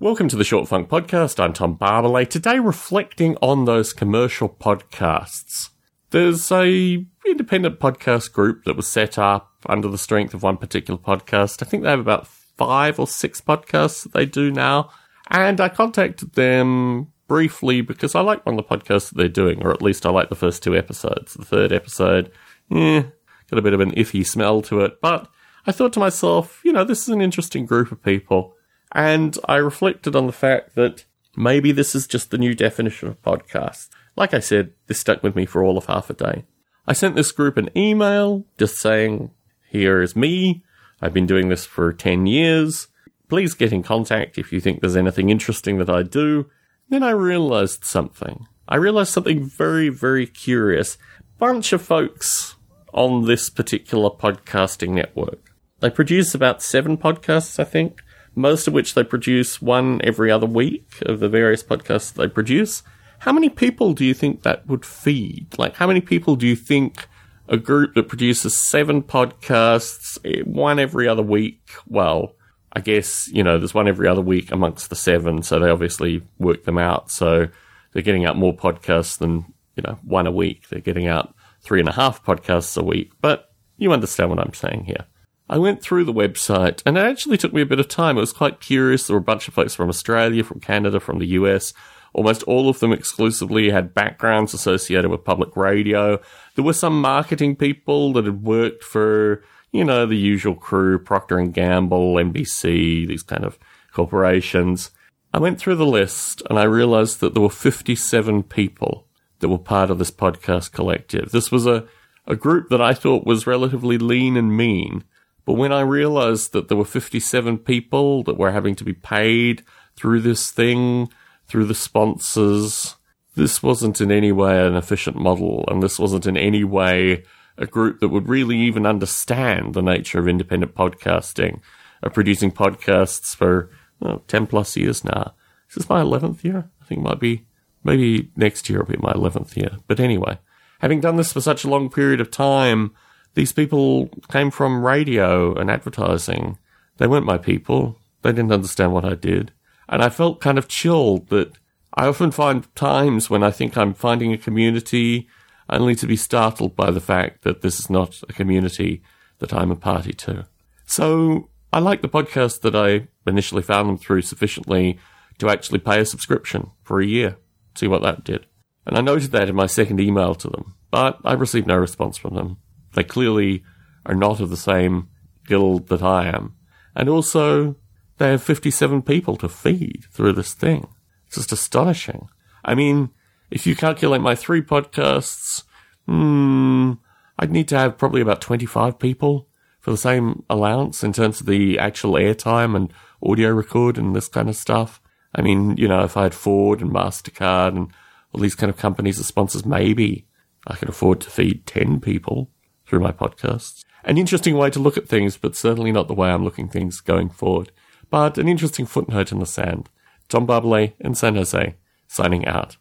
Welcome to the Short Funk Podcast. I'm Tom Barbalet. Today, reflecting on those commercial podcasts. There's a independent podcast group that was set up under the strength of one particular podcast. I think they have about five or six podcasts that they do now. And I contacted them briefly because I like one of the podcasts that they're doing, or at least I like the first two episodes. The third episode, eh, got a bit of an iffy smell to it, but I thought to myself, you know, this is an interesting group of people. And I reflected on the fact that maybe this is just the new definition of podcast. Like I said, this stuck with me for all of half a day. I sent this group an email just saying, here is me. I've been doing this for 10 years. Please get in contact if you think there's anything interesting that I do. Then I realized something. I realized something very, very curious. Bunch of folks on this particular podcasting network. They produce about seven podcasts, I think, most of which they produce one every other week of the various podcasts they produce. How many people do you think that would feed? Like, how many people do you think a group that produces seven podcasts, eh, one every other week, well, I guess, you know, there's one every other week amongst the seven, so they obviously work them out. So they're getting out more podcasts than, you know, one a week. They're getting out three and a half podcasts a week. But you understand what I'm saying here. I went through the website and it actually took me a bit of time. It was quite curious. There were a bunch of folks from Australia, from Canada, from the US. Almost all of them exclusively had backgrounds associated with public radio. There were some marketing people that had worked for, you know, the usual crew, Procter and Gamble, NBC, these kind of corporations. I went through the list and I realized that there were 57 people that were part of this podcast collective. This was a, a group that I thought was relatively lean and mean. But when I realized that there were 57 people that were having to be paid through this thing, through the sponsors, this wasn't in any way an efficient model, and this wasn't in any way a group that would really even understand the nature of independent podcasting, of producing podcasts for well, 10 plus years now. This is this my 11th year? I think it might be, maybe next year will be my 11th year. But anyway, having done this for such a long period of time, these people came from radio and advertising. They weren't my people. They didn't understand what I did. And I felt kind of chilled that I often find times when I think I'm finding a community only to be startled by the fact that this is not a community that I'm a party to. So I like the podcast that I initially found them through sufficiently to actually pay a subscription for a year, see what that did. And I noted that in my second email to them, but I received no response from them. They clearly are not of the same guild that I am. And also, they have 57 people to feed through this thing. It's just astonishing. I mean, if you calculate my three podcasts, hmm, I'd need to have probably about 25 people for the same allowance in terms of the actual airtime and audio record and this kind of stuff. I mean, you know, if I had Ford and MasterCard and all these kind of companies as sponsors, maybe I could afford to feed 10 people through my podcasts. An interesting way to look at things, but certainly not the way I'm looking things going forward. But an interesting footnote in the sand. Tom Barbalet in San Jose, signing out.